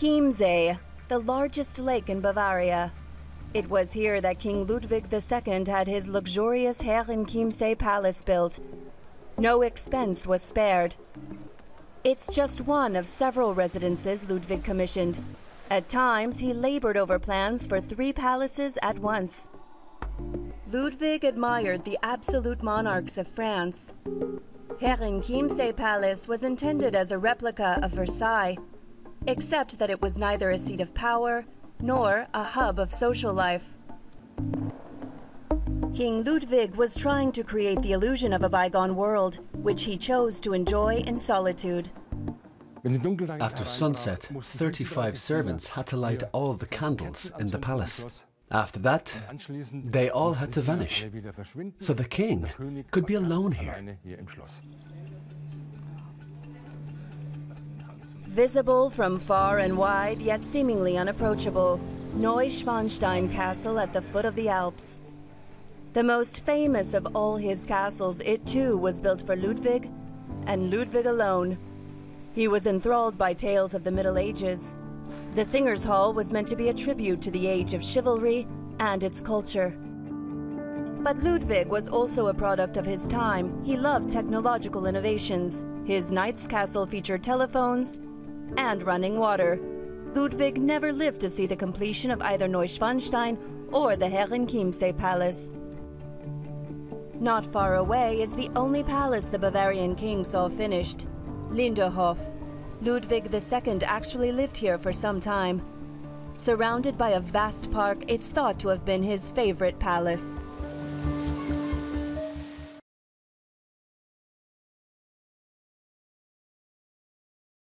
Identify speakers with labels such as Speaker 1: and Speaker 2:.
Speaker 1: Chiemsee, the largest lake in Bavaria. It was here that King Ludwig II had his luxurious Herrenchiemsee palace built. No expense was spared. It's just one of several residences Ludwig commissioned. At times, he labored over plans for three palaces at once. Ludwig admired the absolute monarchs of France. Herrenchiemsee Palace was intended as a replica of Versailles, except that it was neither a seat of power nor a hub of social life. King Ludwig was trying to create the illusion of a bygone world, which he chose to enjoy in solitude.
Speaker 2: After sunset, 35 servants had to light all the candles in the palace. After that, they all had to vanish, so the king could be alone here.
Speaker 1: Visible from far and wide, yet seemingly unapproachable, Neuschwanstein Castle at the foot of the Alps. The most famous of all his castles, it too was built for Ludwig, and Ludwig alone. He was enthralled by tales of the Middle Ages. The Singers' Hall was meant to be a tribute to the age of chivalry and its culture. But Ludwig was also a product of his time. He loved technological innovations. His knight's castle featured telephones and running water. Ludwig never lived to see the completion of either Neuschwanstein or the Herrenchiemsee Palace. Not far away is the only palace the Bavarian king saw finished, Linderhof. Ludwig II actually lived here for some time. Surrounded by a vast park, it's thought to have been his favorite palace.